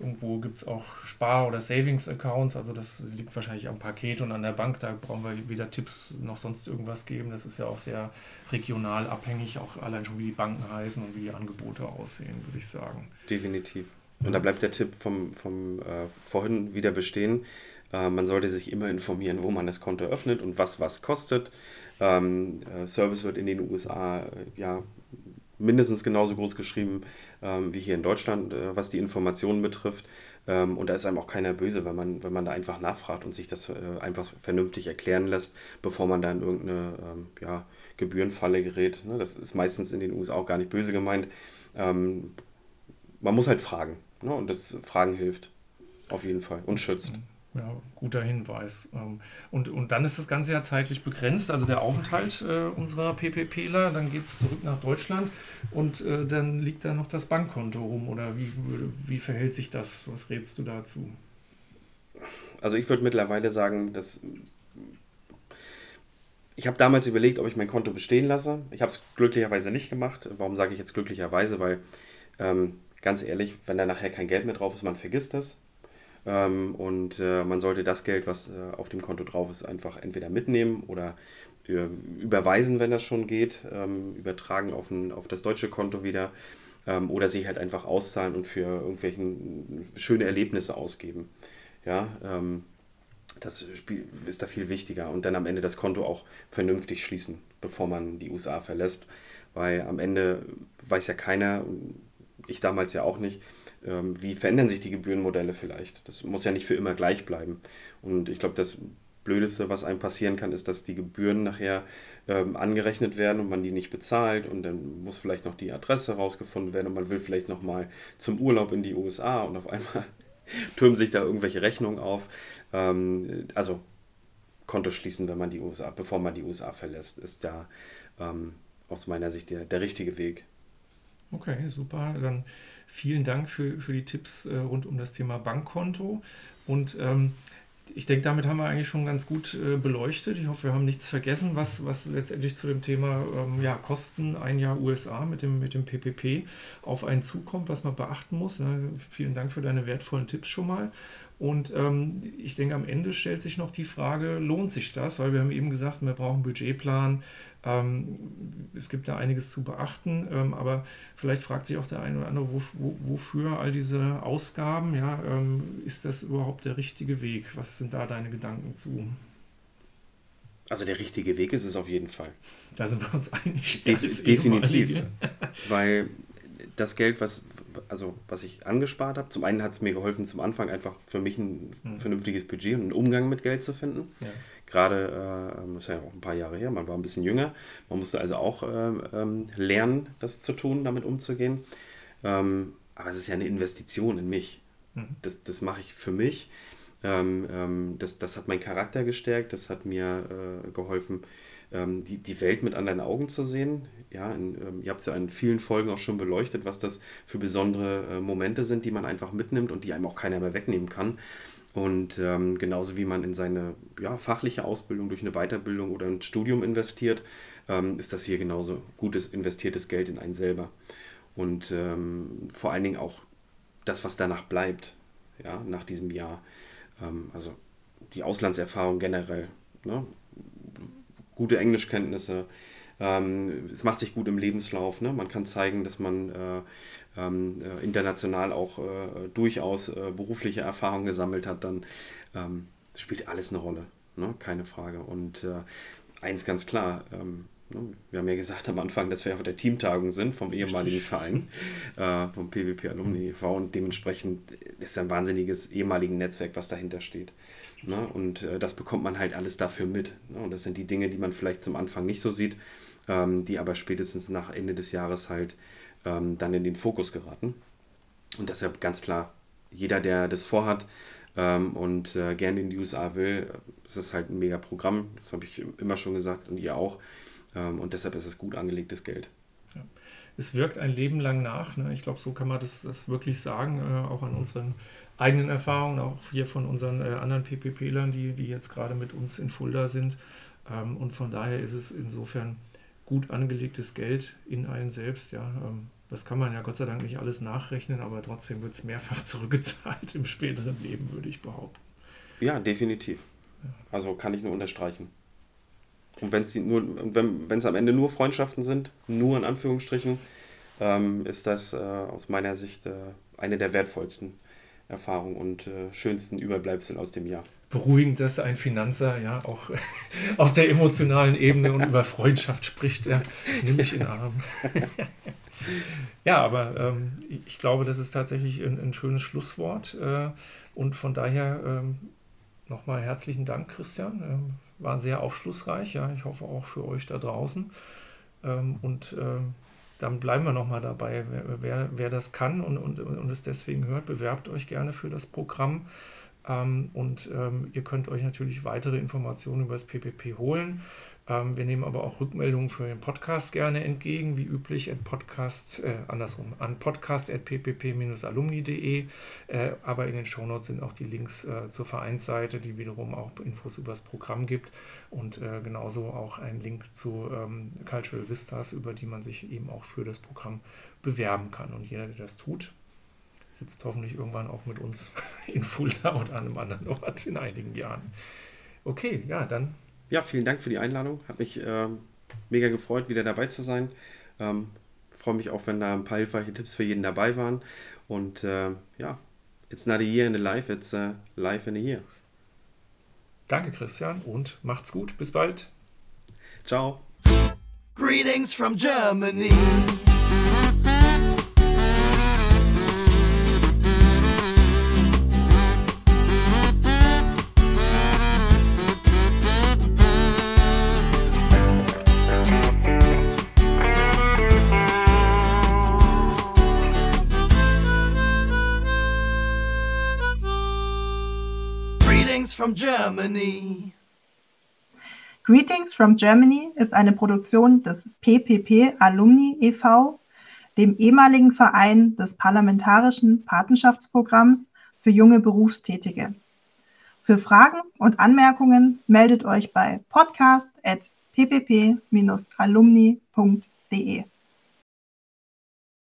irgendwo gibt es auch Spar- oder Savings-Accounts, also das liegt wahrscheinlich am Paket und an der Bank. Da brauchen wir weder Tipps noch sonst irgendwas geben. Das ist ja auch sehr regional abhängig, auch allein schon wie die Banken heißen und wie die Angebote aussehen, würde ich sagen. Definitiv. Und da bleibt der Tipp vom, vom äh, vorhin wieder bestehen. Äh, man sollte sich immer informieren, wo man das Konto öffnet und was was kostet. Ähm, äh, Service wird in den USA äh, ja mindestens genauso groß geschrieben ähm, wie hier in Deutschland, was die Informationen betrifft. Ähm, und da ist einem auch keiner böse, wenn man, wenn man da einfach nachfragt und sich das einfach vernünftig erklären lässt, bevor man da in irgendeine ja, Gebührenfalle gerät. Ne? Das ist meistens in den USA auch gar nicht böse gemeint. Man muss halt fragen. Ne? Und das Fragen hilft. Auf jeden Fall. Und schützt. Mhm. Ja, guter Hinweis. Ähm, und, und dann ist das Ganze ja zeitlich begrenzt, also der Aufenthalt äh, unserer PPPler, dann geht es zurück nach Deutschland und äh, dann liegt da noch das Bankkonto rum oder wie, wie verhält sich das? Was rätst du dazu? Also ich würde mittlerweile sagen, dass ich habe damals überlegt, ob ich mein Konto bestehen lasse. Ich habe es glücklicherweise nicht gemacht. Warum sage ich jetzt glücklicherweise? Weil ähm, ganz ehrlich, wenn da nachher kein Geld mehr drauf ist, man vergisst das. Ähm, und äh, man sollte das Geld, was äh, auf dem Konto drauf ist, einfach entweder mitnehmen oder äh, überweisen, wenn das schon geht, ähm, übertragen auf, ein, auf das deutsche Konto wieder ähm, oder sich halt einfach auszahlen und für irgendwelche schöne Erlebnisse ausgeben. Ja, ähm, das ist da viel wichtiger und dann am Ende das Konto auch vernünftig schließen, bevor man die USA verlässt, weil am Ende weiß ja keiner, ich damals ja auch nicht, ähm, wie verändern sich die Gebührenmodelle vielleicht. Das muss ja nicht für immer gleich bleiben. Und ich glaube, das Blödeste, was einem passieren kann, ist, dass die Gebühren nachher ähm, angerechnet werden und man die nicht bezahlt und dann muss vielleicht noch die Adresse rausgefunden werden und man will vielleicht nochmal zum Urlaub in die USA und auf einmal türmen sich da irgendwelche Rechnungen auf. Ähm, also Konto schließen, wenn man die USA, bevor man die USA verlässt, ist da ähm, aus meiner Sicht der, der richtige Weg. Okay, super. Dann vielen Dank für, für die Tipps äh, rund um das Thema Bankkonto. Und ähm, ich denke, damit haben wir eigentlich schon ganz gut äh, beleuchtet. Ich hoffe, wir haben nichts vergessen, was, was letztendlich zu dem Thema ähm, ja, Kosten ein Jahr USA mit dem, mit dem PPP auf einen zukommt, was man beachten muss. Ne? Vielen Dank für deine wertvollen Tipps schon mal. Und ähm, ich denke, am Ende stellt sich noch die Frage, lohnt sich das? Weil wir haben eben gesagt, wir brauchen einen Budgetplan. Ähm, es gibt da einiges zu beachten, ähm, aber vielleicht fragt sich auch der eine oder andere, wo, wo, wofür all diese Ausgaben? Ja, ähm, ist das überhaupt der richtige Weg? Was sind da deine Gedanken zu? Also der richtige Weg ist es auf jeden Fall. Da sind wir uns einig. Def definitiv. Weil das Geld, was, also was ich angespart habe, zum einen hat es mir geholfen, zum Anfang einfach für mich ein mhm. vernünftiges Budget und einen Umgang mit Geld zu finden. Ja. Gerade, äh, das ist ja auch ein paar Jahre her, man war ein bisschen jünger, man musste also auch äh, ähm, lernen, das zu tun, damit umzugehen. Ähm, aber es ist ja eine Investition in mich. Mhm. Das, das mache ich für mich. Ähm, ähm, das, das hat meinen Charakter gestärkt, das hat mir äh, geholfen, ähm, die, die Welt mit anderen Augen zu sehen. Ja, in, ihr habt es ja in vielen Folgen auch schon beleuchtet, was das für besondere äh, Momente sind, die man einfach mitnimmt und die einem auch keiner mehr wegnehmen kann. Und ähm, genauso wie man in seine ja, fachliche Ausbildung durch eine Weiterbildung oder ein Studium investiert, ähm, ist das hier genauso gutes investiertes Geld in einen selber. Und ähm, vor allen Dingen auch das, was danach bleibt, ja, nach diesem Jahr. Ähm, also die Auslandserfahrung generell. Ne? Gute Englischkenntnisse, ähm, es macht sich gut im Lebenslauf. Ne? Man kann zeigen, dass man äh, ähm, äh, international auch äh, durchaus äh, berufliche Erfahrungen gesammelt hat. Dann ähm, spielt alles eine Rolle, ne? keine Frage. Und äh, eins ganz klar, ähm? Wir haben ja gesagt am Anfang, dass wir auf der Teamtagung sind vom ehemaligen Verein, äh, vom PWP Alumni e.V. und dementsprechend ist ja ein wahnsinniges ehemaliges Netzwerk, was dahinter steht. Ne? Und äh, das bekommt man halt alles dafür mit. Ne? Und das sind die Dinge, die man vielleicht zum Anfang nicht so sieht ähm, die aber spätestens nach Ende des Jahres halt ähm, dann in den Fokus geraten. Und deshalb ganz klar, jeder, der das vorhat ähm, und äh, gerne in die USA will, es ist halt ein mega Programm, das habe ich immer schon gesagt und ihr auch. Ähm, und deshalb ist es gut angelegtes Geld. Ja. Es wirkt ein Leben lang nach. Ne? Ich glaube, so kann man das, das wirklich sagen, äh, auch an unseren eigenen Erfahrungen, auch hier von unseren äh, anderen PPP-Lern, die, die jetzt gerade mit uns in Fulda sind. Ähm, und von daher ist es insofern gut angelegtes Geld in einen selbst. Ja, ähm, das kann man ja Gott sei Dank nicht alles nachrechnen, aber trotzdem wird es mehrfach zurückgezahlt im späteren Leben, würde ich behaupten. Ja, definitiv. Also kann ich nur unterstreichen. Und wenn's die nur, wenn es am Ende nur Freundschaften sind, nur in Anführungsstrichen, ähm, ist das äh, aus meiner Sicht äh, eine der wertvollsten Erfahrungen und äh, schönsten Überbleibsel aus dem Jahr beruhigend, dass ein Finanzer ja auch auf der emotionalen Ebene und über Freundschaft spricht. Ja, nimm mich in Arm. ja, aber ähm, ich glaube, das ist tatsächlich ein, ein schönes Schlusswort. Äh, und von daher ähm, nochmal herzlichen Dank, Christian. War sehr aufschlussreich. Ja, ich hoffe auch für euch da draußen. Ähm, und ähm, dann bleiben wir nochmal dabei. Wer, wer, wer, das kann und, und, und es deswegen hört, bewerbt euch gerne für das Programm. Ähm, und ähm, ihr könnt euch natürlich weitere Informationen über das PPP holen. Ähm, wir nehmen aber auch Rückmeldungen für den Podcast gerne entgegen, wie üblich at Podcast, äh, andersrum, an podcast.ppp-alumni.de. Äh, aber in den Shownotes sind auch die Links äh, zur Vereinsseite, die wiederum auch Infos über das Programm gibt und äh, genauso auch ein Link zu ähm, Cultural Vistas, über die man sich eben auch für das Programm bewerben kann. Und jeder, der das tut, sitzt hoffentlich irgendwann auch mit uns in Fulda oder an einem anderen Ort in einigen Jahren. Okay, ja, dann. Ja, vielen Dank für die Einladung. Hat mich äh, mega gefreut, wieder dabei zu sein. Ähm, Freue mich auch, wenn da ein paar hilfreiche Tipps für jeden dabei waren. Und äh, ja, it's not a year in a life, it's a life in a year. Danke, Christian, und macht's gut. Bis bald. Ciao. Greetings from Germany. From Germany. Greetings from Germany ist eine Produktion des PPP Alumni e.V., dem ehemaligen Verein des Parlamentarischen Patenschaftsprogramms für junge Berufstätige. Für Fragen und Anmerkungen meldet euch bei podcast.ppp-alumni.de.